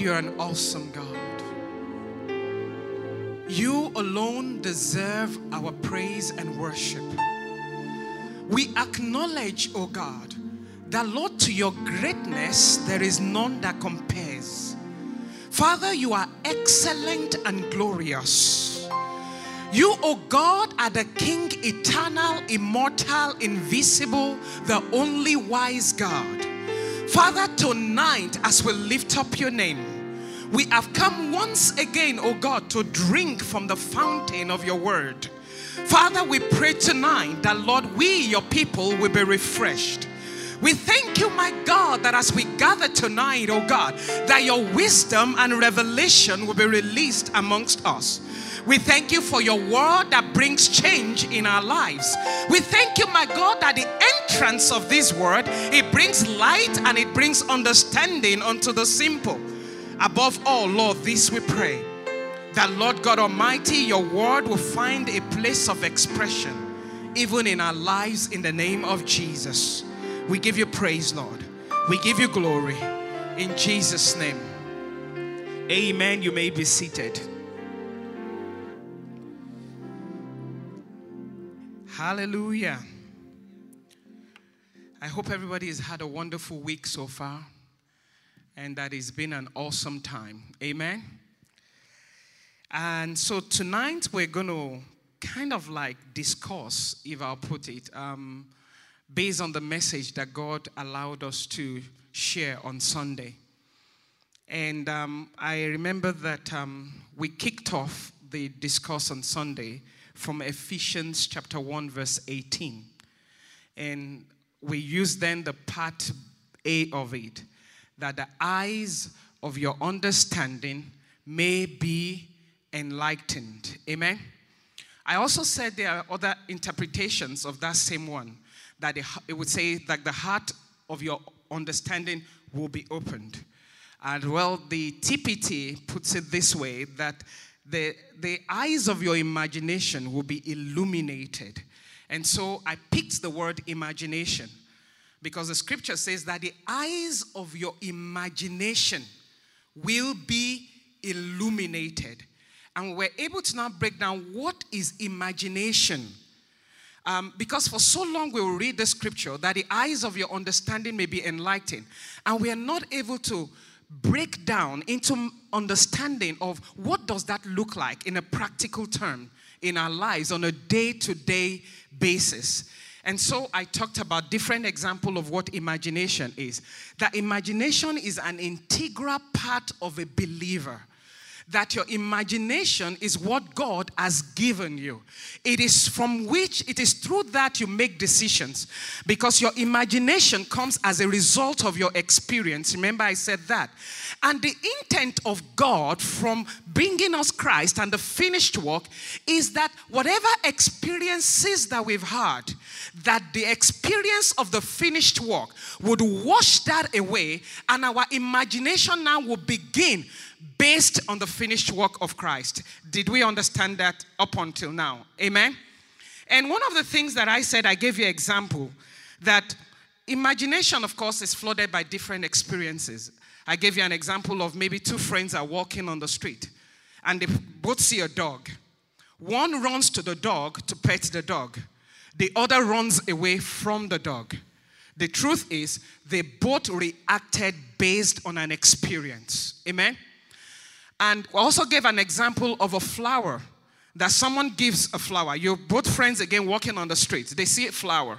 Indeed, you're an awesome God. You alone deserve our praise and worship. We acknowledge, O oh God, that Lord, to your greatness, there is none that compares. Father, you are excellent and glorious. You, O oh God, are the King, eternal, immortal, invisible, the only wise God. Father, tonight, as we lift up your name, we have come once again, oh God, to drink from the fountain of your word. Father, we pray tonight that, Lord, we, your people, will be refreshed. We thank you, my God, that as we gather tonight, oh God, that your wisdom and revelation will be released amongst us. We thank you for your word that brings change in our lives. We thank you, my God, that the entrance of this word, it brings light and it brings understanding unto the simple. Above all, Lord, this we pray that, Lord God Almighty, your word will find a place of expression even in our lives in the name of Jesus. We give you praise, Lord. We give you glory in Jesus' name. Amen. You may be seated. Hallelujah. I hope everybody has had a wonderful week so far and that it's been an awesome time. Amen. And so tonight we're going to kind of like discuss, if I'll put it, um, based on the message that God allowed us to share on Sunday. And um, I remember that um, we kicked off the discourse on Sunday from Ephesians chapter 1, verse 18. And we used then the part A of it that the eyes of your understanding may be enlightened. Amen. I also said there are other interpretations of that same one that it would say that the heart of your understanding will be opened. And well, the TPT puts it this way that the, the eyes of your imagination will be illuminated. And so I picked the word imagination because the scripture says that the eyes of your imagination will be illuminated. And we're able to now break down what is imagination. Um, because for so long we will read the scripture that the eyes of your understanding may be enlightened, and we are not able to break down into understanding of what does that look like in a practical term in our lives on a day-to-day basis. And so I talked about different example of what imagination is. That imagination is an integral part of a believer that your imagination is what God has given you. It is from which, it is through that you make decisions because your imagination comes as a result of your experience. Remember, I said that. And the intent of God from bringing us Christ and the finished work is that whatever experiences that we've had, that the experience of the finished work would wash that away and our imagination now will begin based on the finished work of Christ. Did we understand that up until now? Amen. And one of the things that I said, I gave you an example that imagination, of course, is flooded by different experiences. I gave you an example of maybe two friends are walking on the street and they both see a dog. One runs to the dog to pet the dog, the other runs away from the dog. The truth is, they both reacted based on an experience. Amen? And I also gave an example of a flower that someone gives a flower. You're both friends again walking on the street. They see a flower.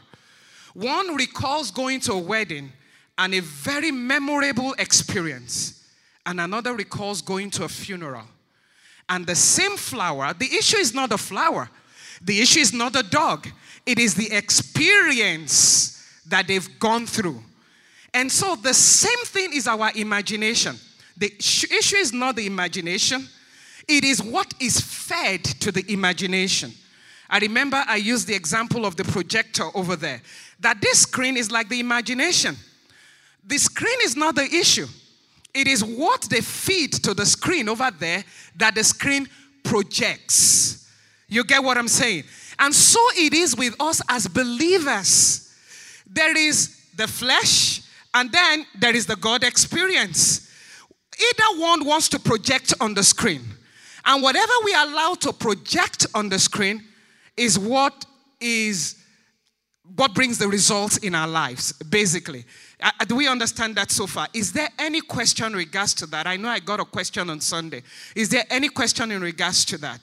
One recalls going to a wedding and a very memorable experience, and another recalls going to a funeral. And the same flower, the issue is not the flower, the issue is not the dog, it is the experience that they've gone through. And so the same thing is our imagination. The issue is not the imagination, it is what is fed to the imagination. I remember I used the example of the projector over there, that this screen is like the imagination. The screen is not the issue, it is what they feed to the screen over there that the screen projects. You get what I'm saying? And so it is with us as believers. There is the flesh, and then there is the God experience either one wants to project on the screen. And whatever we allow to project on the screen is what is what brings the results in our lives, basically. Uh, do we understand that so far? Is there any question in regards to that? I know I got a question on Sunday. Is there any question in regards to that?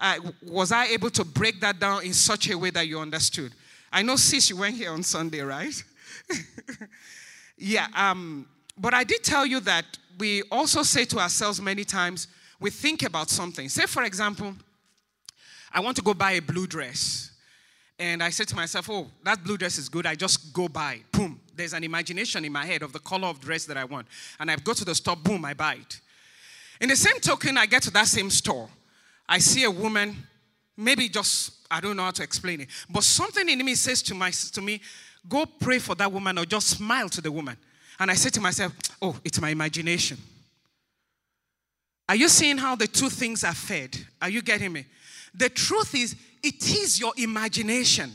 Uh, was I able to break that down in such a way that you understood? I know, sis, you went here on Sunday, right? yeah, um, but I did tell you that we also say to ourselves many times, we think about something. Say, for example, I want to go buy a blue dress. And I said to myself, oh, that blue dress is good. I just go buy. Boom. There's an imagination in my head of the color of dress that I want. And I go to the store, boom, I buy it. In the same token, I get to that same store. I see a woman, maybe just, I don't know how to explain it, but something in me says to, my, to me, go pray for that woman or just smile to the woman. And I say to myself, oh, it's my imagination. Are you seeing how the two things are fed? Are you getting me? The truth is, it is your imagination.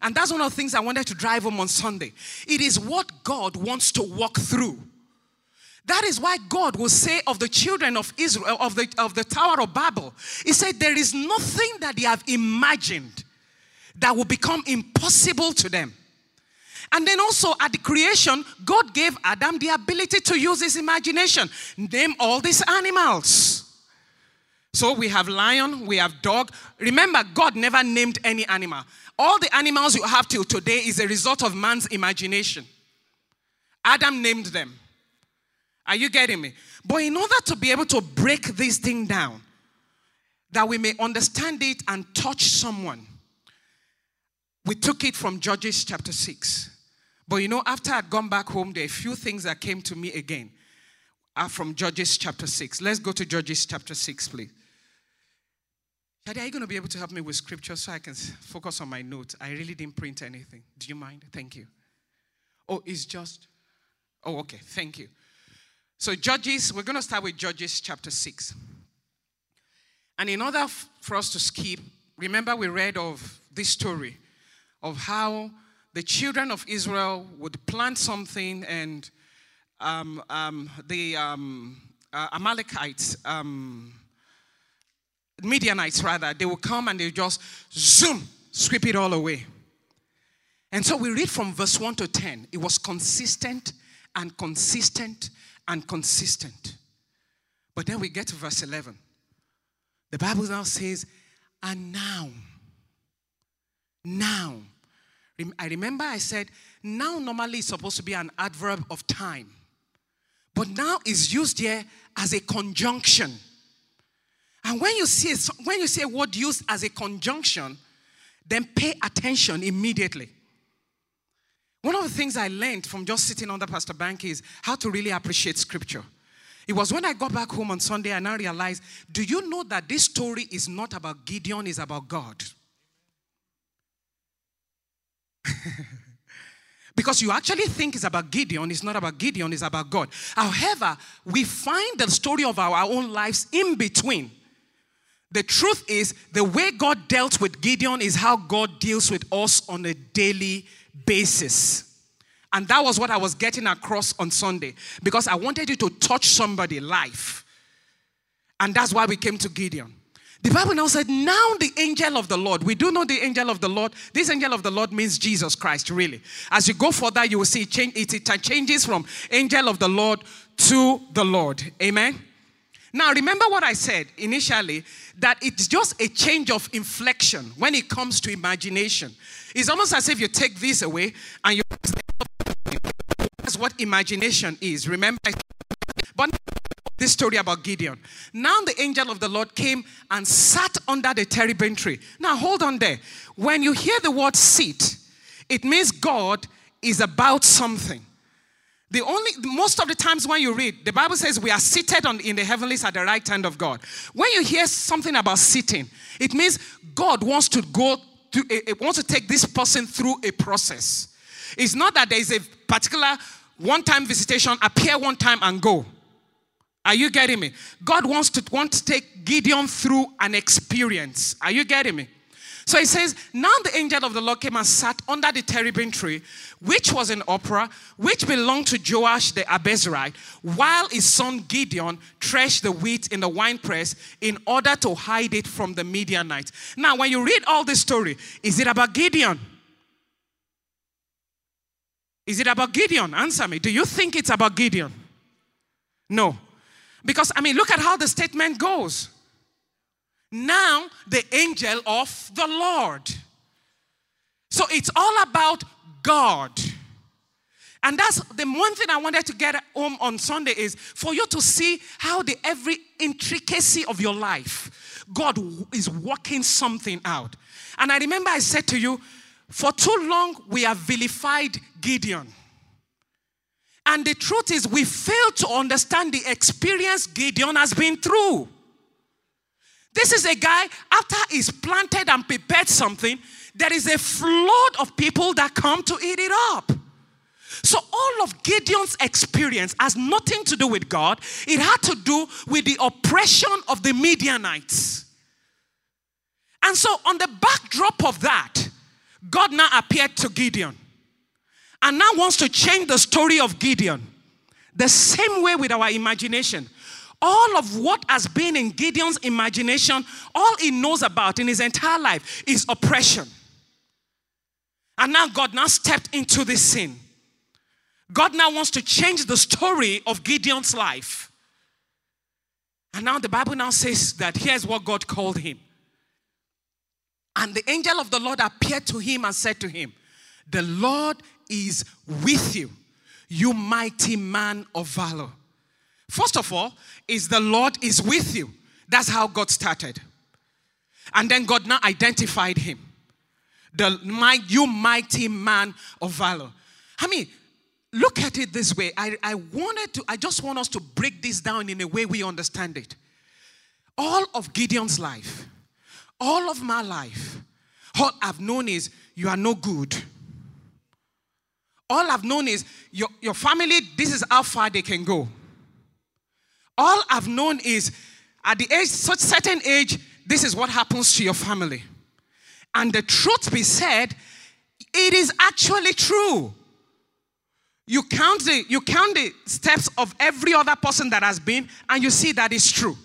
And that's one of the things I wanted to drive home on Sunday. It is what God wants to walk through. That is why God will say of the children of Israel, of the, of the Tower of Babel, He said, There is nothing that they have imagined that will become impossible to them. And then also at the creation, God gave Adam the ability to use his imagination. Name all these animals. So we have lion, we have dog. Remember, God never named any animal. All the animals you have till today is a result of man's imagination. Adam named them. Are you getting me? But in order to be able to break this thing down, that we may understand it and touch someone, we took it from Judges chapter 6. But you know, after I'd gone back home, there are a few things that came to me again are from Judges chapter 6. Let's go to Judges chapter 6, please. Shadi, are you going to be able to help me with scripture so I can focus on my notes? I really didn't print anything. Do you mind? Thank you. Oh, it's just. Oh, okay. Thank you. So, Judges, we're going to start with Judges chapter 6. And in order for us to skip, remember we read of this story of how the children of Israel would plant something and um, um, the um, uh, Amalekites um, Midianites rather, they would come and they would just zoom, sweep it all away. And so we read from verse 1 to 10. It was consistent and consistent and consistent. But then we get to verse 11. The Bible now says, and now, now. I remember I said, now normally is supposed to be an adverb of time. But now is used here as a conjunction. And when you see when you see a word used as a conjunction, then pay attention immediately. One of the things I learned from just sitting under Pastor Bank is how to really appreciate scripture. It was when I got back home on Sunday and I realized, do you know that this story is not about Gideon, it's about God? because you actually think it's about Gideon, it's not about Gideon, it's about God. However, we find the story of our own lives in between. The truth is, the way God dealt with Gideon is how God deals with us on a daily basis. And that was what I was getting across on Sunday because I wanted you to touch somebody life. And that's why we came to Gideon. The Bible now said, Now the angel of the Lord. We do know the angel of the Lord. This angel of the Lord means Jesus Christ, really. As you go further, you will see it, it changes from angel of the Lord to the Lord. Amen. Now, remember what I said initially that it's just a change of inflection when it comes to imagination. It's almost as if you take this away and you. That's what imagination is. Remember, but this story about Gideon. Now the angel of the Lord came and sat under the terebinth tree. Now hold on there. When you hear the word sit, it means God is about something. The only most of the times when you read, the Bible says we are seated on, in the heavenlies at the right hand of God. When you hear something about sitting, it means God wants to go to it eh, eh, wants to take this person through a process. It's not that there is a particular one-time visitation, appear one time and go. Are you getting me? God wants to want to take Gideon through an experience. Are you getting me? So it says, Now the angel of the Lord came and sat under the terebinth tree, which was in Ophrah, which belonged to Joash the Abiezrite, while his son Gideon threshed the wheat in the winepress in order to hide it from the Midianites. Now, when you read all this story, is it about Gideon? Is it about Gideon? Answer me. Do you think it's about Gideon? No. Because, I mean, look at how the statement goes. Now, the angel of the Lord. So it's all about God. And that's the one thing I wanted to get home on Sunday is for you to see how the every intricacy of your life, God is working something out. And I remember I said to you, for too long we have vilified Gideon. And the truth is, we fail to understand the experience Gideon has been through. This is a guy, after he's planted and prepared something, there is a flood of people that come to eat it up. So, all of Gideon's experience has nothing to do with God, it had to do with the oppression of the Midianites. And so, on the backdrop of that, God now appeared to Gideon and now wants to change the story of Gideon. The same way with our imagination. All of what has been in Gideon's imagination, all he knows about in his entire life is oppression. And now God now stepped into this scene. God now wants to change the story of Gideon's life. And now the Bible now says that here's what God called him. And the angel of the Lord appeared to him and said to him, The Lord is with you, you mighty man of valor. First of all, is the Lord is with you. That's how God started. And then God now identified him. The you mighty man of valor. I mean, look at it this way. I, I wanted to, I just want us to break this down in a way we understand it. All of Gideon's life, all of my life, all I've known is you are no good. All I've known is your, your family, this is how far they can go. All I've known is at the age, such certain age, this is what happens to your family. And the truth be said, it is actually true. You count the you count the steps of every other person that has been, and you see that is true.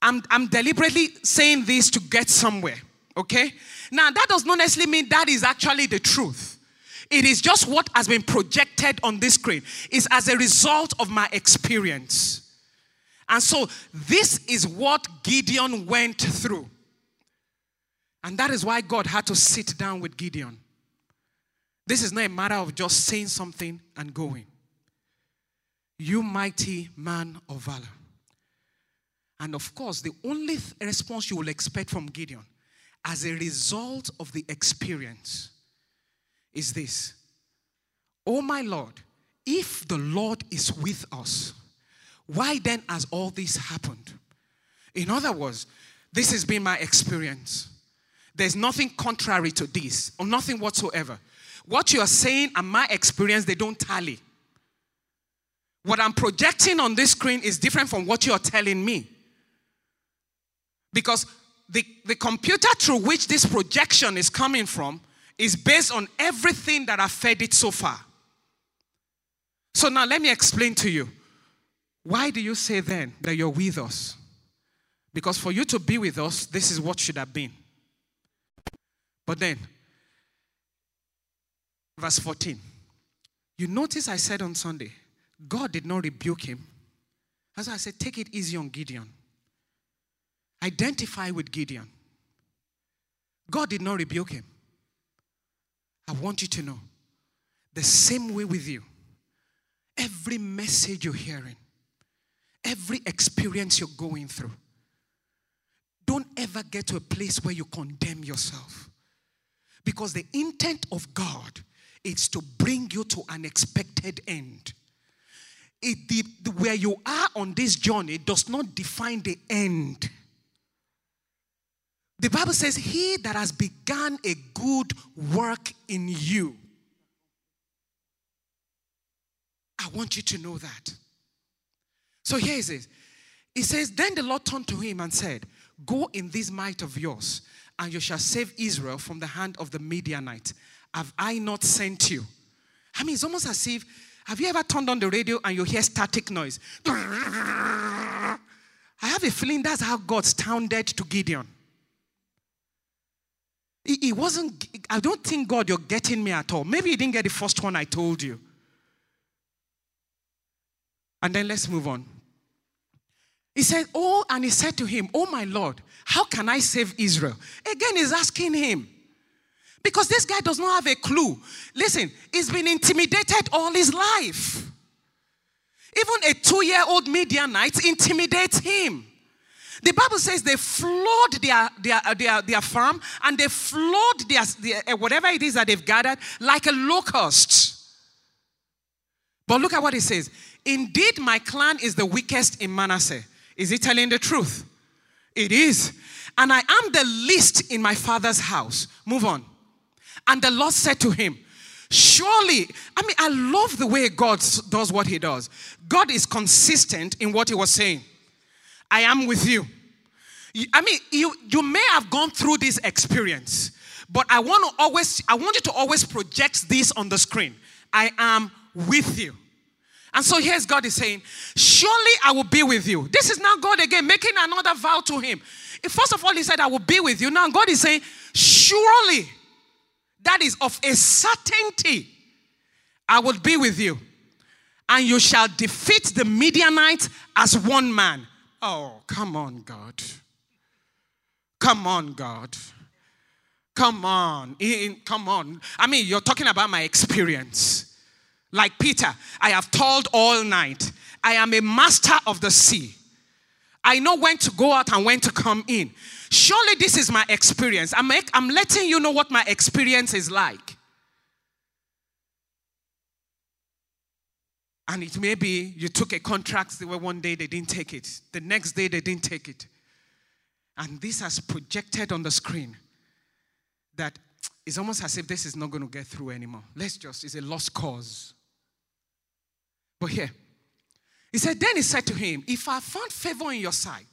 I'm, I'm deliberately saying this to get somewhere, okay? Now, that does not necessarily mean that is actually the truth. It is just what has been projected on this screen. It's as a result of my experience. And so, this is what Gideon went through. And that is why God had to sit down with Gideon. This is not a matter of just saying something and going. You mighty man of valor. And of course, the only response you will expect from Gideon as a result of the experience is this Oh, my Lord, if the Lord is with us, why then has all this happened? In other words, this has been my experience. There's nothing contrary to this, or nothing whatsoever. What you are saying and my experience, they don't tally. What I'm projecting on this screen is different from what you are telling me. Because the, the computer through which this projection is coming from is based on everything that I've fed it so far. So now let me explain to you. Why do you say then that you're with us? Because for you to be with us, this is what should have been. But then, verse 14, you notice I said on Sunday, God did not rebuke him. As I said, take it easy on Gideon. Identify with Gideon. God did not rebuke him. I want you to know the same way with you. Every message you're hearing, every experience you're going through, don't ever get to a place where you condemn yourself. Because the intent of God is to bring you to an expected end. It, the, where you are on this journey does not define the end. The Bible says, He that has begun a good work in you. I want you to know that. So here it is. He says, Then the Lord turned to him and said, Go in this might of yours, and you shall save Israel from the hand of the Midianite. Have I not sent you? I mean, it's almost as if have you ever turned on the radio and you hear static noise? I have a feeling that's how God sounded to Gideon. He, wasn't, I don't think, God, you're getting me at all. Maybe you didn't get the first one I told you. And then let's move on. He said, Oh, and he said to him, Oh, my Lord, how can I save Israel? Again, he's asking him. Because this guy does not have a clue. Listen, he's been intimidated all his life. Even a two year old Midianite intimidates him. The Bible says they flawed their, their, their, their farm and they flawed their, their, eh, whatever it is that they've gathered like a locust. But look at what it says. Indeed, my clan is the weakest in Manasseh. Is he telling the truth? It is. And I am the least in my father's house. Move on. And the Lord said to him, Surely, I mean, I love the way God does what he does. God is consistent in what he was saying. I am with you. I mean, you, you may have gone through this experience, but I want to always, I want you to always project this on the screen. I am with you. And so here's God is saying, Surely I will be with you. This is now God again making another vow to him. First of all, he said, I will be with you. Now God is saying, Surely that is of a certainty. I will be with you, and you shall defeat the Midianites as one man. Oh, come on, God. Come on, God. Come on. come on. I mean, you're talking about my experience. Like Peter, I have toiled all night. I am a master of the sea. I know when to go out and when to come in. Surely this is my experience. I'm, I'm letting you know what my experience is like. And it may be you took a contract where one day they didn't take it, the next day they didn't take it. And this has projected on the screen that it's almost as if this is not going to get through anymore. Let's just, it's a lost cause. But here, he said, Then he said to him, If I found favor in your sight,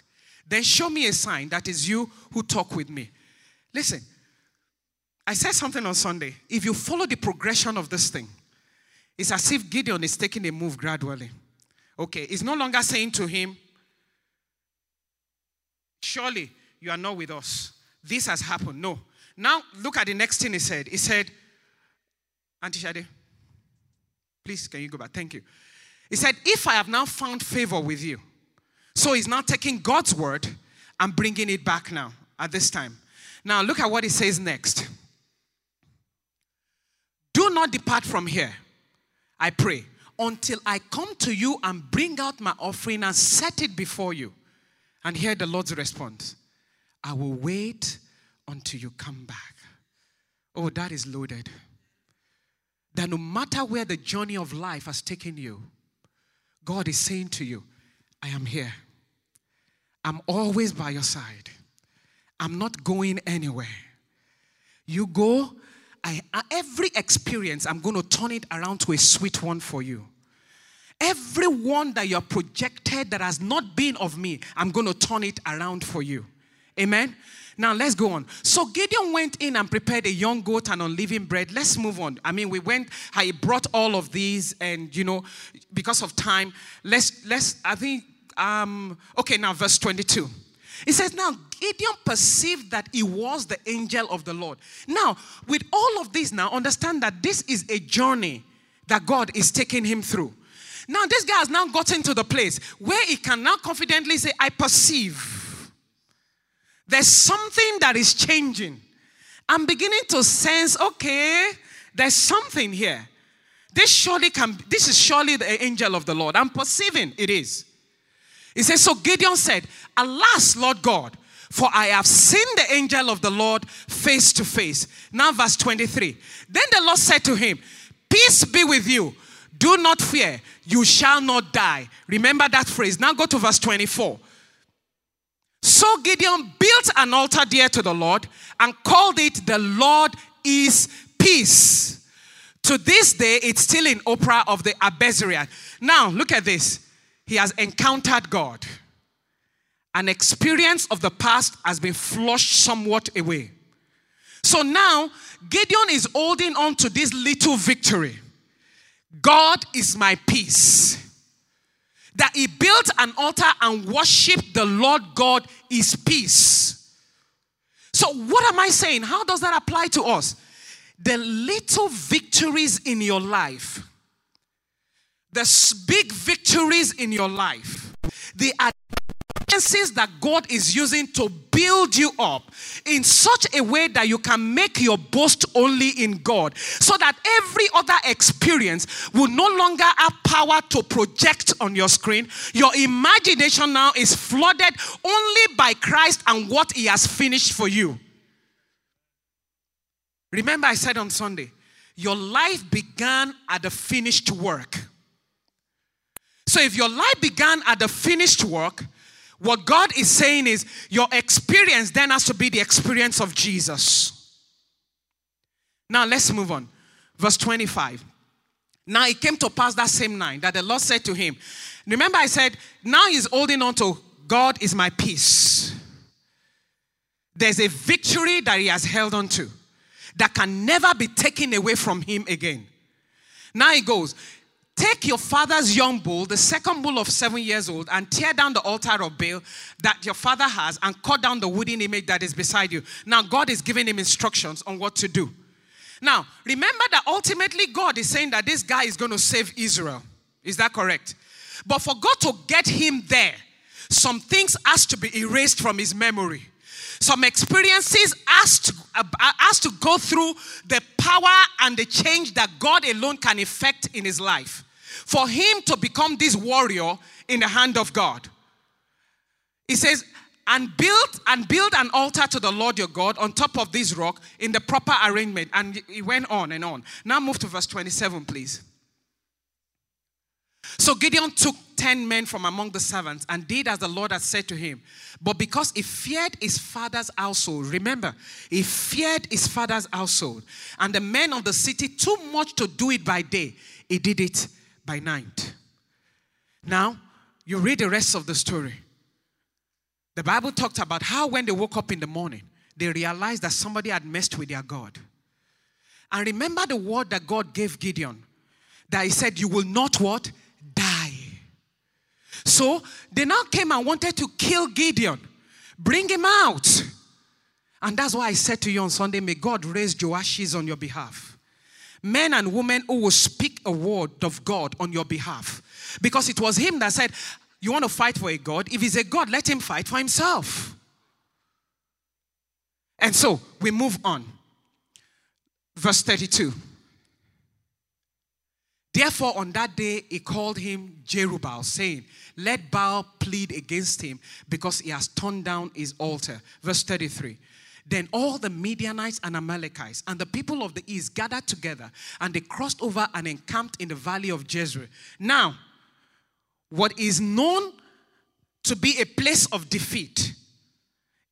then show me a sign that is you who talk with me. Listen, I said something on Sunday. If you follow the progression of this thing, it's as if Gideon is taking a move gradually. Okay, he's no longer saying to him, Surely you are not with us. This has happened. No. Now look at the next thing he said. He said, Auntie Shade, please can you go back? Thank you. He said, If I have now found favor with you, so he's now taking God's word and bringing it back now at this time. Now, look at what he says next. Do not depart from here, I pray, until I come to you and bring out my offering and set it before you. And hear the Lord's response I will wait until you come back. Oh, that is loaded. That no matter where the journey of life has taken you, God is saying to you, I am here. I'm always by your side. I'm not going anywhere. You go, I, every experience, I'm going to turn it around to a sweet one for you. Every one that you're projected that has not been of me, I'm going to turn it around for you. Amen. Now let's go on. So Gideon went in and prepared a young goat and unleavened bread. Let's move on. I mean, we went, I brought all of these, and you know, because of time, let's let's I think um, okay, now verse 22. It says, Now Gideon perceived that he was the angel of the Lord. Now, with all of this, now understand that this is a journey that God is taking him through. Now, this guy has now gotten to the place where he can now confidently say, I perceive. There's something that is changing. I'm beginning to sense, okay, there's something here. This surely can, this is surely the angel of the Lord. I'm perceiving it is. He says, So Gideon said, Alas, Lord God, for I have seen the angel of the Lord face to face. Now, verse 23. Then the Lord said to him, Peace be with you. Do not fear, you shall not die. Remember that phrase. Now go to verse 24. So Gideon built an altar there to the Lord and called it, The Lord is Peace. To this day, it's still in Ophrah of the Abiezrites. Now, look at this he has encountered God. an experience of the past has been flushed somewhat away. So now, Gideon is holding on to this little victory. God is my peace. That he built an altar and worshiped the Lord God is peace. So, what am I saying? How does that apply to us? The little victories in your life, the big victories in your life, the that God is using to build you up in such a way that you can make your boast only in God, so that every other experience will no longer have power to project on your screen. Your imagination now is flooded only by Christ and what He has finished for you. Remember, I said on Sunday, your life began at the finished work. So if your life began at the finished work, what God is saying is your experience then has to be the experience of Jesus. Now let's move on. Verse 25. Now it came to pass that same night that the Lord said to him, Remember, I said, now he's holding on to God is my peace. There's a victory that he has held on to that can never be taken away from him again. Now he goes, Take your father's young bull, the second bull of seven years old, and tear down the altar of Baal that your father has and cut down the wooden image that is beside you. Now, God is giving him instructions on what to do. Now, remember that ultimately God is saying that this guy is going to save Israel. Is that correct? But for God to get him there, some things has to be erased from his memory. Some experiences has to, uh, has to go through the power and the change that God alone can effect in his life for him to become this warrior in the hand of God. He says, and build and build an altar to the Lord your God on top of this rock in the proper arrangement. And he went on and on. Now move to verse 27, please. So Gideon took 10 men from among the servants and did as the Lord had said to him. But because he feared his father's household, remember, he feared his father's household and the men of the city too much to do it by day, he did it by night. Now, you read the rest of the story. The Bible talked about how when they woke up in the morning, they realized that somebody had messed with their God. And remember the word that God gave Gideon that he said, You will not what? Die. So they now came and wanted to kill Gideon, bring him out. And that's why I said to you on Sunday, may God raise Joashes on your behalf men and women who will speak a word of God on your behalf. Because it was him that said, You want to fight for a God? If he's a God, let him fight for himself. And so we move on. Verse 32. Therefore, on that day, he called him Jerubbaal, saying, Let Baal plead against him because he has torn down his altar. Verse 33. Then all the Midianites and Amalekites and the people of the east gathered together and they crossed over and encamped in the valley of Jezreel. Now, what is known to be a place of defeat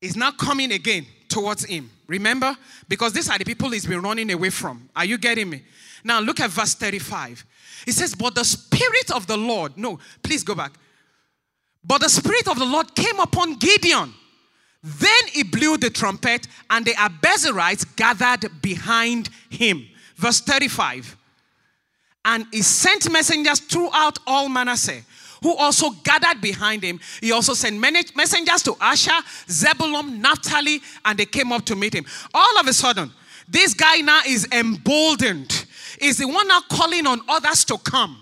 is now coming again towards him. Remember? Because these are the people he's been running away from. Are you getting me? Now look at verse 35. It says, But the Spirit of the Lord, no, please go back. But the Spirit of the Lord came upon Gideon then he blew the trumpet, and the Abiezrites gathered behind him. Verse 35. And he sent messengers throughout all Manasseh, who also gathered behind him. He also sent many messengers to Asher, Zebulun, Naphtali, and they came up to meet him. All of a sudden, this guy now is emboldened. Is the one now calling on others to come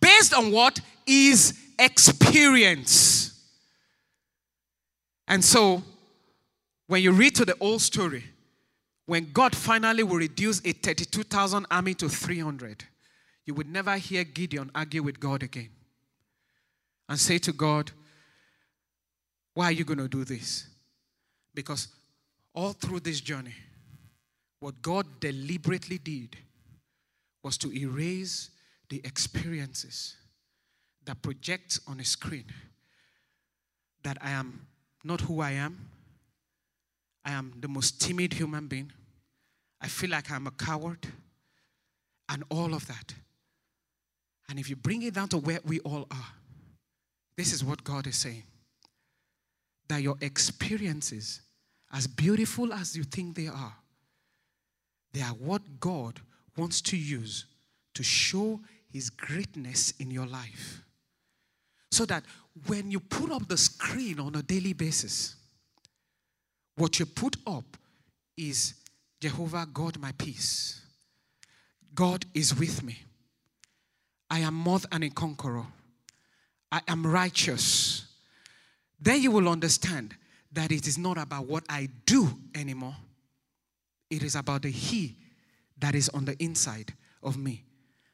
based on what is experience. And so, when you read to the old story, when God finally will reduce a 32,000 army to 300, you would never hear Gideon argue with God again and say to God, Why are you going to do this? Because all through this journey, what God deliberately did was to erase the experiences that project on a screen that I am not who I am. I am the most timid human being. I feel like I'm a coward. And all of that. And if you bring it down to where we all are, this is what God is saying. that your experiences, as beautiful as you think they are, they are what God wants to use to show his greatness in your life. So that when you put up the screen on a daily basis, what you put up is Jehovah God, my peace. God is with me. I am more than a conqueror. I am righteous. Then you will understand that it is not about what I do anymore. It is about the He that is on the inside of me.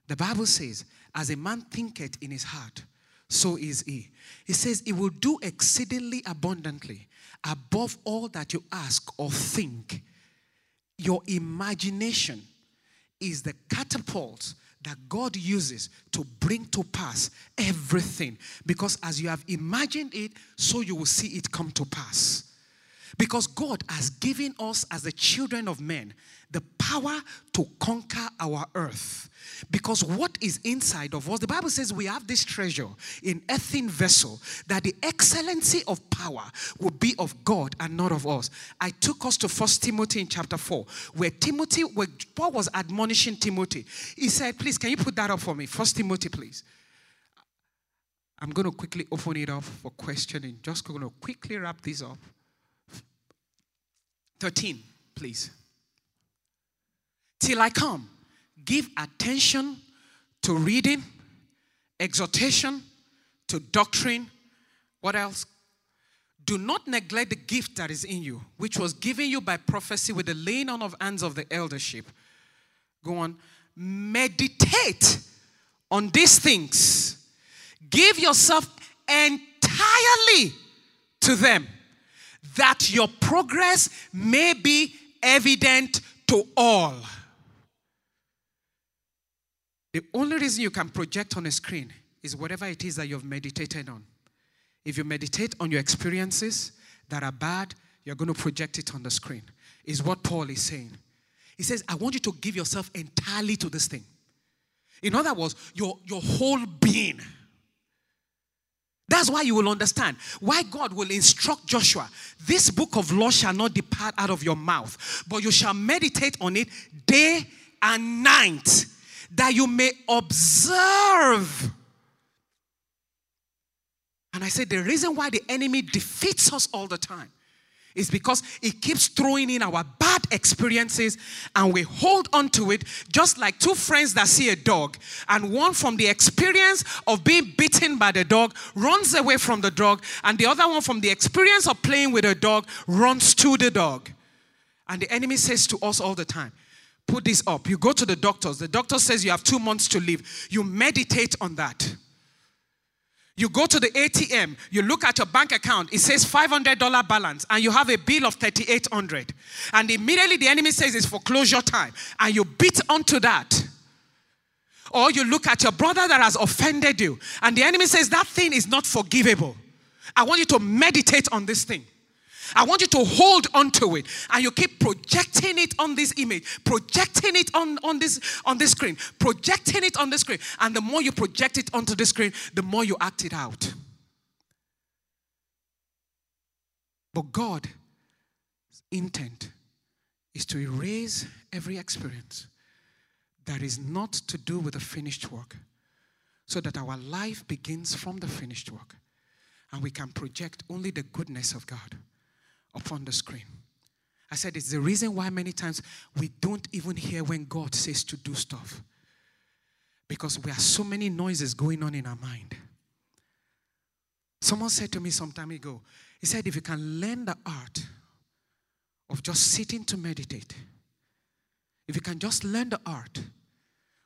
The Bible says, as a man thinketh in his heart, so is he. He says, He will do exceedingly abundantly above all that you ask or think. Your imagination is the catapult that God uses to bring to pass everything. Because as you have imagined it, so you will see it come to pass. Because God has given us, as the children of men, the power to conquer our earth. Because what is inside of us, the Bible says we have this treasure in earthen vessel, that the excellency of power will be of God and not of us. I took us to First Timothy in chapter 4, where Timothy, where Paul was admonishing Timothy. He said, Please, can you put that up for me? First Timothy, please. I'm going to quickly open it up for questioning. Just going to quickly wrap this up. 13, please. Till I come, give attention to reading, exhortation, to doctrine. What else? Do not neglect the gift that is in you, which was given you by prophecy with the laying on of hands of the eldership. Go on. Meditate on these things. Give yourself entirely to them that your progress may be evident to all. The only reason you can project on a screen is whatever it is that you've meditated on. If you meditate on your experiences that are bad, you're going to project it on the screen, is what Paul is saying. He says, I want you to give yourself entirely to this thing. In other words, your, your whole being. That's why you will understand why God will instruct Joshua this book of law shall not depart out of your mouth, but you shall meditate on it day and night, that you may observe. And I said, the reason why the enemy defeats us all the time is because it keeps throwing in our bad experiences and we hold on to it just like two friends that see a dog and one from the experience of being bitten by the dog runs away from the dog and the other one from the experience of playing with a dog runs to the dog. And the enemy says to us all the time put this up. You go to the doctors. The doctor says you have 2 months to live. You meditate on that you go to the ATM, you look at your bank account, it says $500 balance, and you have a bill of 3,800. And immediately the enemy says it's foreclosure time, and you beat onto that. Or you look at your brother that has offended you, and the enemy says that thing is not forgivable. I want you to meditate on this thing. I want you to hold on to it and you keep projecting it on this image, projecting it on, on, this, on this screen, projecting it on the screen. And the more you project it onto the screen, the more you act it out. But God's intent is to erase every experience that is not to do with the finished work so that our life begins from the finished work and we can project only the goodness of God upon the screen. I said it's the reason why many times we don't even hear when God says to do stuff. Because we have so many noises going on in our mind. Someone said to me some time ago, he said, if you can learn the art of just sitting to meditate, if you can just learn the art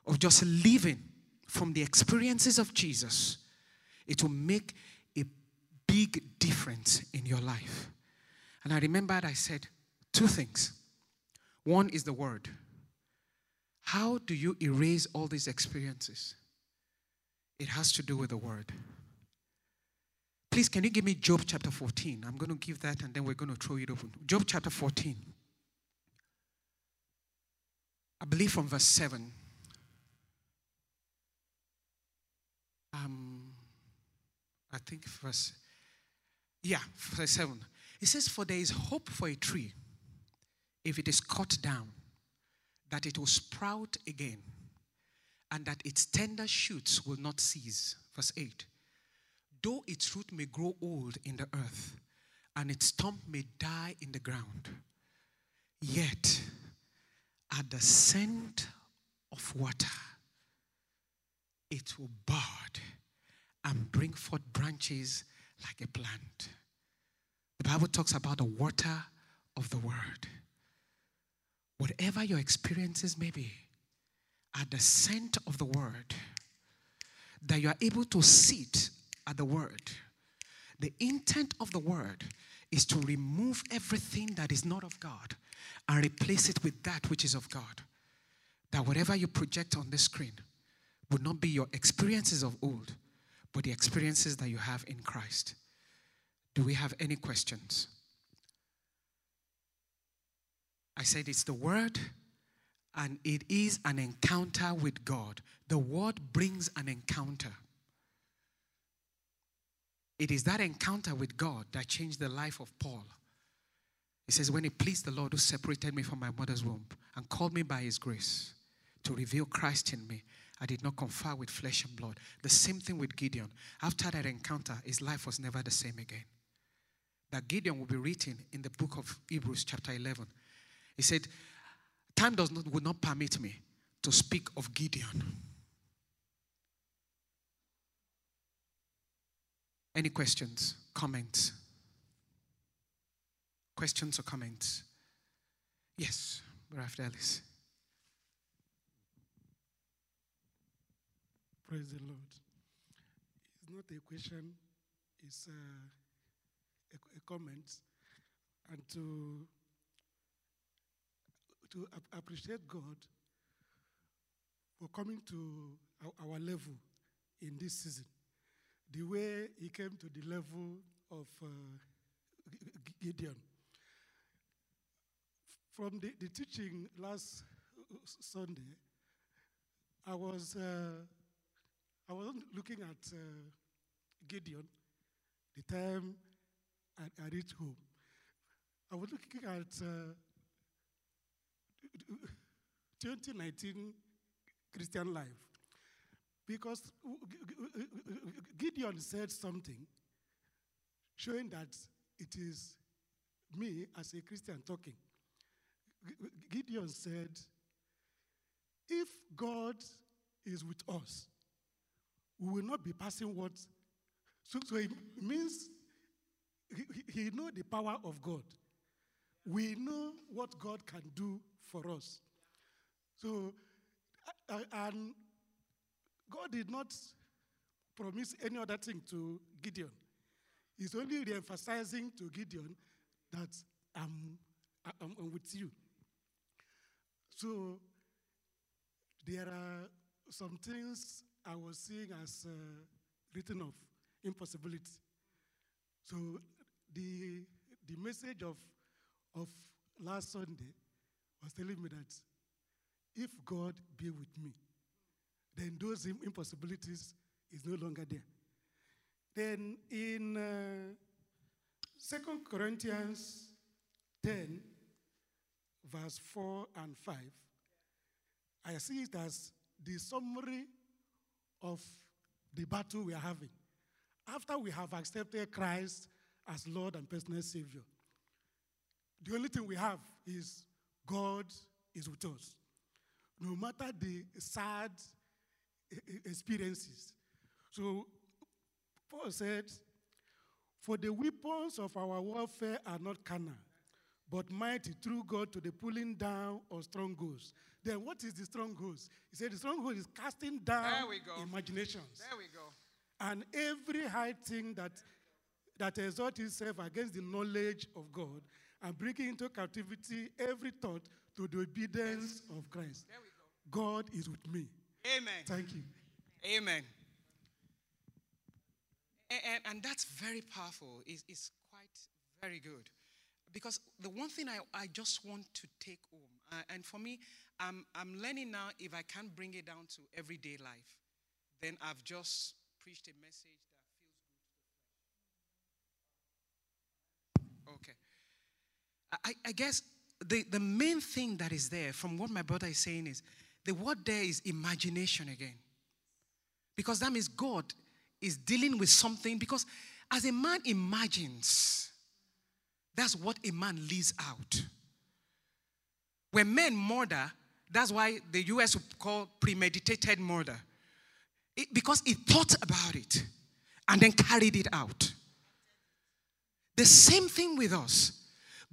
of just living from the experiences of Jesus, it will make a big difference in your life. And I remembered I said two things. One is the word. How do you erase all these experiences? It has to do with the word. Please, can you give me Job chapter 14? I'm going to give that and then we're going to throw it open. Job chapter 14. I believe from verse 7. Um, I think verse Yeah, verse 7. It says, For there is hope for a tree if it is cut down, that it will sprout again, and that its tender shoots will not cease. Verse 8. Though its root may grow old in the earth, and its stump may die in the ground, yet at the scent of water, it will bud and bring forth branches like a plant. The Bible talks about the water of the word. Whatever your experiences may be, at the scent of the word, that you are able to sit at the word. The intent of the word is to remove everything that is not of God and replace it with that which is of God. That whatever you project on the screen would not be your experiences of old, but the experiences that you have in Christ. Do we have any questions? I said it's the word and it is an encounter with God. The word brings an encounter. It is that encounter with God that changed the life of Paul. He says, When it pleased the Lord who separated me from my mother's womb and called me by his grace to reveal Christ in me, I did not confer with flesh and blood. The same thing with Gideon. After that encounter, his life was never the same again. That Gideon will be written in the book of Hebrews, chapter 11. He said, Time does not, would not permit me to speak of Gideon. Any questions, comments? Questions or comments? Yes, Brother Ellis. Praise the Lord. It's not a question, it's a, a, a comment. And to, to ap- appreciate God for coming to our, level in this season. The way He came to the level of uh, Gideon. From the, the teaching last Sunday, I was. Uh, I wasn't looking at uh, Gideon the time I, I reached home. I was looking at uh, 2019 Christian life because Gideon said something showing that it is me as a Christian talking. Gideon said, If God is with us, we will not be passing what. So, so it means he, he know the power of God. We know what God can do for us. So, and God did not promise any other thing to Gideon. He's only re-emphasizing to Gideon that I'm, I'm, I'm with you. So there are some things I was seeing as uh, written of impossibility. So the, the message of, of last Sunday was telling me that if God be with me, then those impossibilities is no longer there. Then in uh, 2 Corinthians 10, verse 4 and 5, I see it as the summary of the battle we are having. After we have accepted Christ as Lord and personal Savior, the only thing we have is God is with us. No matter the sad experiences. So, Paul said, For the weapons of our warfare are not carnal, but mighty through God to the pulling down of strongholds. Then what is the strongholds? He said the stronghold is casting down There we go. imaginations. There we go. And every high thing that that exalts itself against the knowledge of God and bringing into captivity every thought to the obedience of Christ. There we go. God is with me. Amen. Thank you. Amen. And, and, and that's very powerful. It's, it's quite very good. Because the one thing I, I just want to take home, uh, and for me, I'm, I'm learning now if I can't bring it down to everyday life, then I've just preached a message that feels good to the flesh. I, I guess the, the main thing that is there from what my brother is saying is the word there is imagination again. Because that means God is dealing with something. Because as a man imagines, that's what a man leaves out. When men murder, that's why the US call premeditated murder. It, because he thought about it and then carried it out. The same thing with us.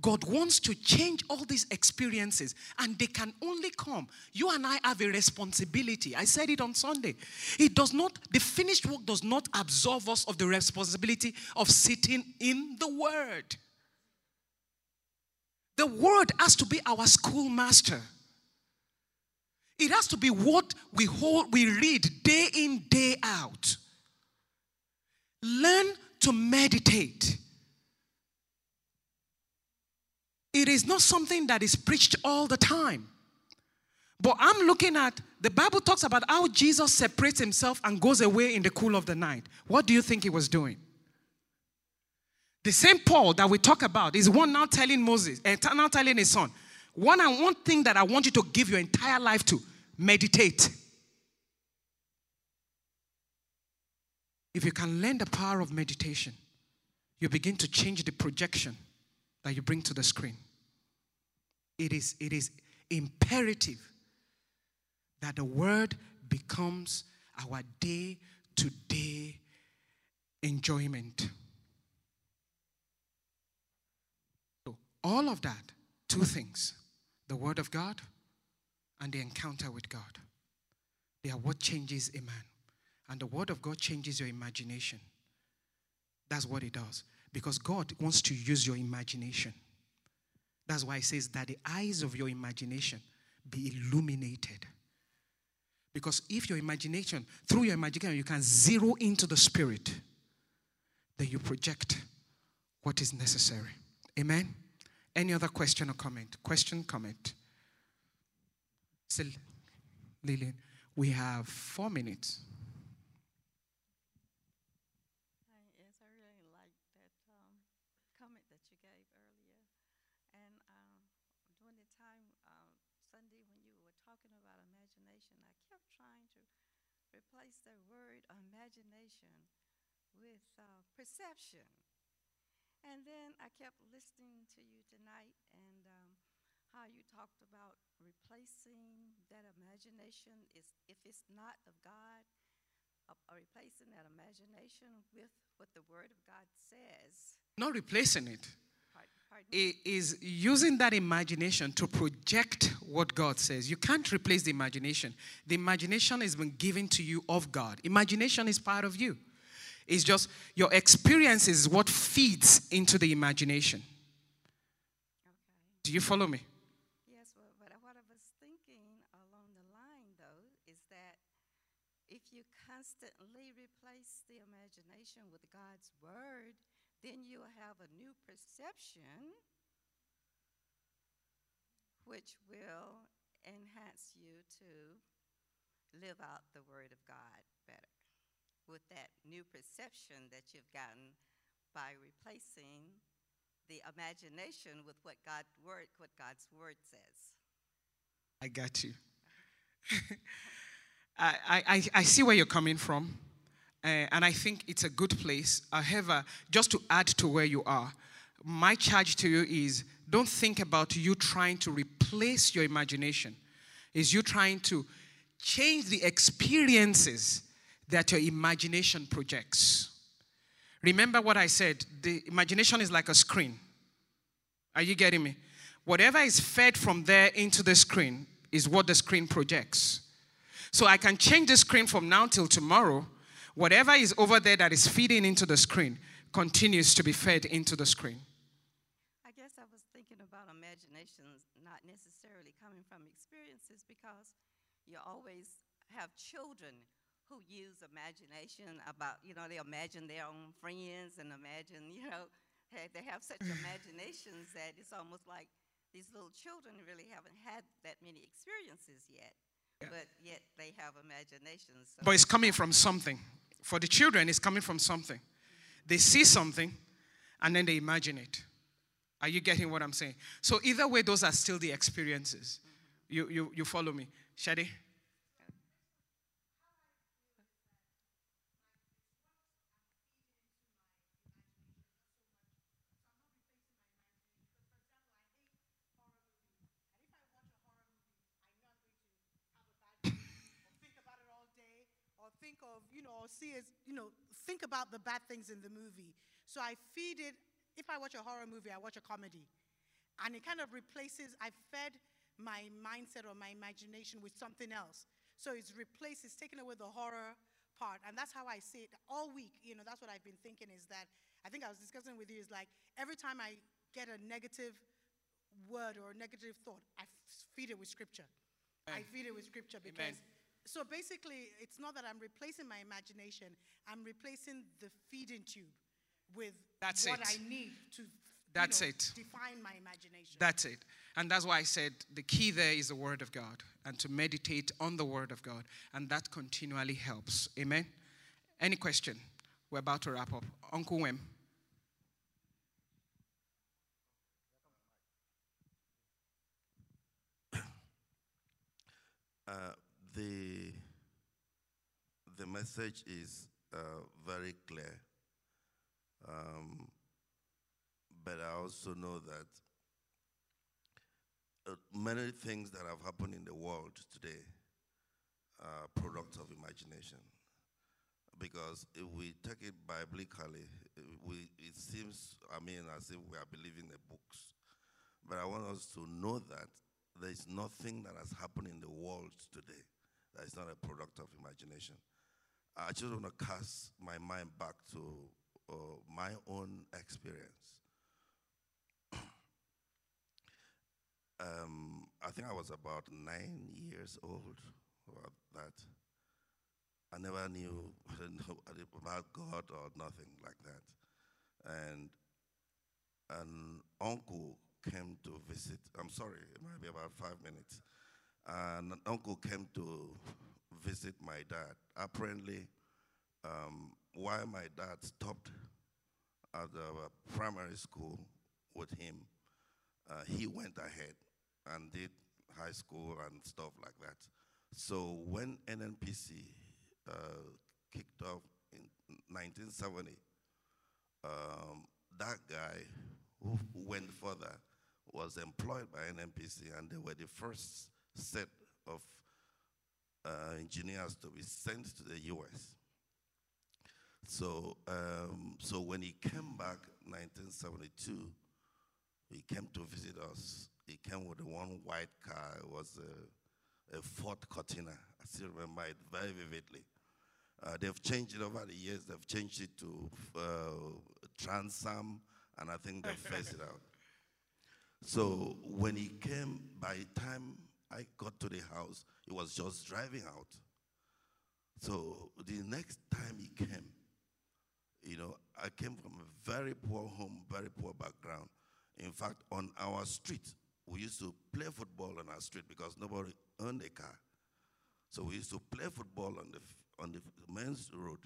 God wants to change all these experiences, and they can only come. You and I have a responsibility. I said it on Sunday. It does not, the finished work does not absolve us of the responsibility of sitting in the Word. The Word has to be our schoolmaster. It has to be what we hold, we read day in, day out. Learn to meditate. It is not something that is preached all the time. But I'm looking at the Bible talks about how Jesus separates himself and goes away in the cool of the night. What do you think he was doing? The same Paul that we talk about is one now telling Moses, and eh, now telling his son, one and one thing that I want you to give your entire life to meditate. If you can learn the power of meditation, you begin to change the projection that you bring to the screen. It is, it is imperative that the word becomes our day to day enjoyment. So, all of that, two things the word of God and the encounter with God. They are what changes a man. And the word of God changes your imagination. That's what it does. Because God wants to use your imagination. That's why it says that the eyes of your imagination be illuminated. Because if your imagination, through your imagination, you can zero into the spirit, then you project what is necessary. Amen? Any other question or comment? Question, comment? Still, Lillian, we have four minutes. Perception. And then I kept listening to you tonight and um, how you talked about replacing that imagination is if it's not of God, uh, replacing that imagination with what the Word of God says. Not replacing it. It is using that imagination to project what God says. You can't replace the imagination. The imagination has been given to you of God. Imagination is part of you. It's just your experience is what feeds into the imagination. Okay. Do you follow me? Yes, well, but what I was thinking along the line, though, is that if you constantly replace the imagination with God's word, then you'll have a new perception which will enhance you to live out the word of God with that new perception that you've gotten by replacing the imagination with what God word what God's word says. I got you. I, I, I see where you're coming from, uh, and I think it's a good place. However, just to add to where you are, my charge to you is don't think about you trying to replace your imagination. Is you trying to change the experiences that your imagination projects. Remember what I said the imagination is like a screen. Are you getting me? Whatever is fed from there into the screen is what the screen projects. So I can change the screen from now till tomorrow. Whatever is over there that is feeding into the screen continues to be fed into the screen. I guess I was thinking about imaginations not necessarily coming from experiences because you always have children who use imagination about, you know, they imagine their own friends and imagine, you know, they have such imaginations that it's almost like these little children really haven't had that many experiences yet. Yeah. But yet they have imaginations. So. But it's coming from something. For the children, it's coming from something. They see something and then they imagine it. Are you getting what I'm saying? So either way, those are still the experiences. Mm-hmm. You, you, you follow me. Shadi? think know, see is, you know, think about the bad things in the movie. So I feed it, if I watch a horror movie, I watch a comedy. And it kind of replaces, I fed my mindset or my imagination with something else. So it's replaced, it's taken away the horror part. And that's how I see it all week. You know, that's what I've been thinking is that, I think I was discussing with you, is like every time I get a negative word or a negative thought, I feed it with scripture. Amen. I feed it with scripture because Amen. So basically, it's not that I'm replacing my imagination, I'm replacing the feeding tube with that's what it. I need to that's you know, it. define my imagination. That's it. And that's why I said the key there is the Word of God and to meditate on the Word of God. And that continually helps. Amen? Any question? We're about to wrap up. Uncle Wim. Uh, the, the message is uh, very clear. Um, but I also know that uh, many things that have happened in the world today are products of imagination. Because if we take it biblically, we, it seems, I mean, as if we are believing the books. But I want us to know that there is nothing that has happened in the world today that is not a product of imagination. I just want to cast my mind back to uh, my own experience. um, I think I was about nine years old that. I never knew, I didn't know about God or nothing like that. And an uncle came to visit. I'm sorry, it might be about five minutes and an uncle came to visit my dad. Apparently, um, while my dad stopped at the primary school with him, uh, he went ahead and did high school and stuff like that. So when NNPC uh, kicked off in 1970, um, that guy who went further was employed by NNPC, and they were the first set of uh, engineers to be sent to the US. So, um, so when he came back 1972, he came to visit us. He came with one white car. It was a, a Ford Cortina. I still remember it very vividly. Uh, they've changed it over the years. They've changed it to uh, Trans Am, and I think they've phased it out. So when he came, by the time I got to the house, he was just driving out. So the next time he came, you know, I came from a very poor home, very poor background. In fact, on our street, we used to play football on our street because nobody owned a car. So we used to play football on the on the men's road.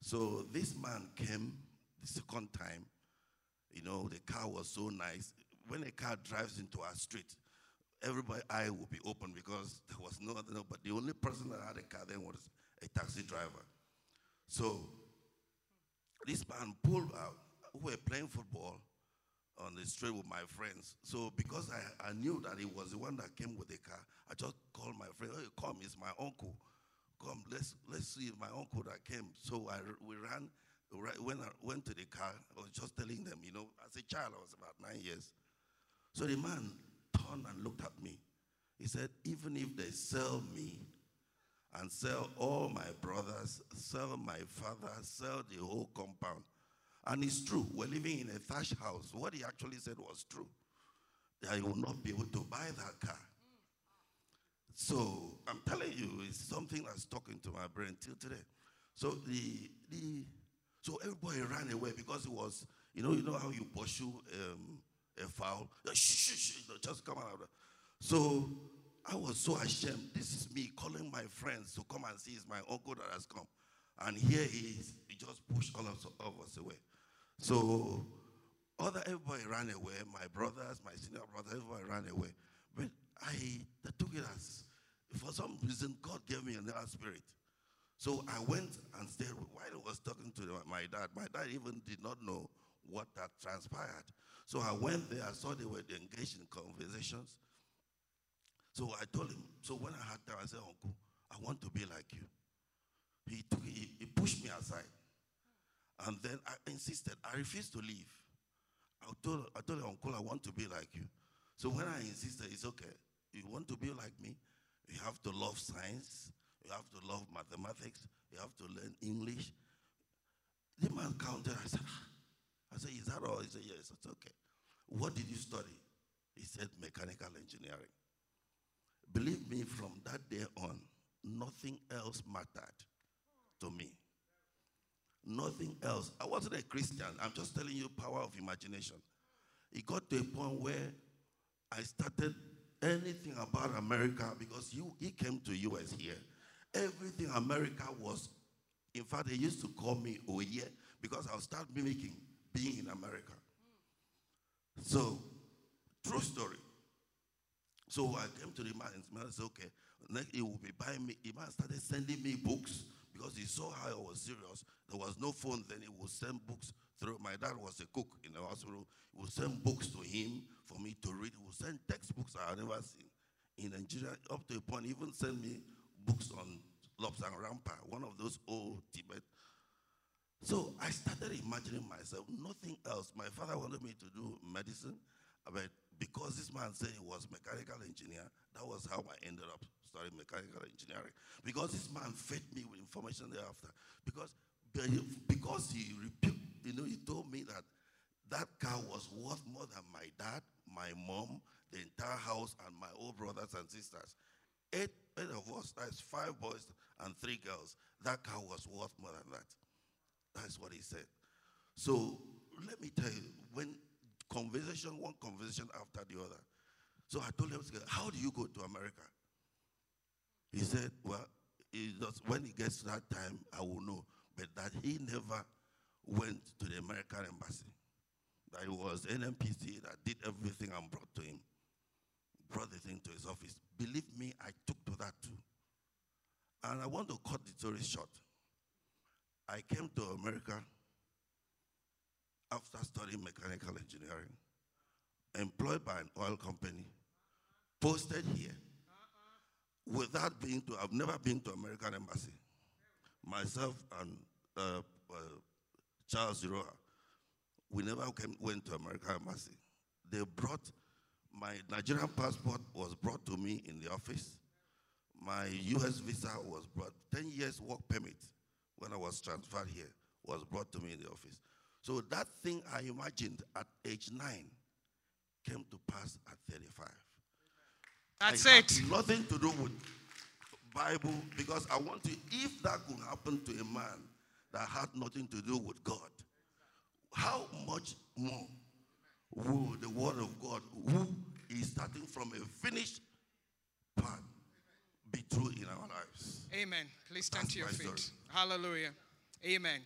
So this man came the second time. You know, the car was so nice. When a car drives into our street, everybody eye would be open because there was no other, but the only person that had a car then was a taxi driver. So this man pulled out. We were playing football on the street with my friends. So because I, I knew that he was the one that came with the car, I just called my friend. Hey, come, it's my uncle. Come, let's let's see my uncle that came. So I we ran. When I went to the car, I was just telling them, you know, as a child, I was about nine years. So the man turned and looked at me. He said, Even if they sell me and sell all my brothers, sell my father, sell the whole compound. And it's true, we're living in a thatched house. What he actually said was true. That he will not be able to buy that car. So I'm telling you, it's something that's stuck into my brain till today. So the the so everybody ran away because it was, you know, you know how you pursue um, a foul. Just come out. So I was so ashamed. This is me calling my friends to come and see. It's my uncle that has come. And here he is. He just pushed all of, all of us away. So other everybody ran away. My brothers, my senior brother, everybody ran away. But I, I took it as, for some reason, God gave me another spirit. So I went and stayed while I was talking to my dad. My dad even did not know what had transpired. So I went there, I saw they were engaged in conversations. So I told him, so when I had time, I said, Uncle, I want to be like you. He, took, he, he pushed me aside. And then I insisted, I refused to leave. I told, I told him, Uncle, I want to be like you. So when I insisted, it's okay. You want to be like me? You have to love science. You have to love mathematics. You have to learn English. The man counted. I said, ah. Is that all? He said, Yes. It's okay. What did you study? He said, Mechanical engineering. Believe me, from that day on, nothing else mattered to me. Nothing else. I wasn't a Christian. I'm just telling you power of imagination. It got to a point where I started anything about America because you, he came to US here. Everything America was, in fact, they used to call me Oye because I'll start mimicking being in America. So, true story. So I came to the man and the man said, okay, next he will be buying me. The man started sending me books because he saw how I was serious. There was no phone then. He would send books through. My dad was a cook in the hospital. He would send books to him for me to read. He would send textbooks I had never seen in Nigeria up to a point. Even send me books on Lobsang Rampa, one of those old Tibet. So I started imagining myself, nothing else. My father wanted me to do medicine, but because this man said he was mechanical engineer, that was how I ended up studying mechanical engineering. Because this man fed me with information thereafter. Because because he you know, he told me that that car was worth more than my dad, my mom, the entire house, and my old brothers and sisters. Eight, eight of us, that's five boys and three girls. That car was worth more than that. That's what he said. So let me tell you, when conversation, one conversation after the other. So I told him, How do you go to America? He said, Well, he just, when he gets to that time, I will know. But that he never went to the American embassy. That it was NNPC that did everything and brought to him, brought the thing to his office. Believe me, I took to that too. And I want to cut the story short. I came to America after studying mechanical engineering, employed by an oil company, posted here, without being to, I've never been to American embassy. Myself and uh, uh, Charles Ziroa, we never came, went to American embassy. They brought, my Nigerian passport was brought to me in the office. My US visa was brought, 10 years work permit when I was transferred here was brought to me in the office. So that thing I imagined at age nine came to pass at 35. That's I it. nothing to do with Bible because I want to, if that could happen to a man that had nothing to do with God, how much more will the word of God, who is starting from a finished part, true in our lives? Amen. Please stand That's to your feet. story. Hallelujah. Amen.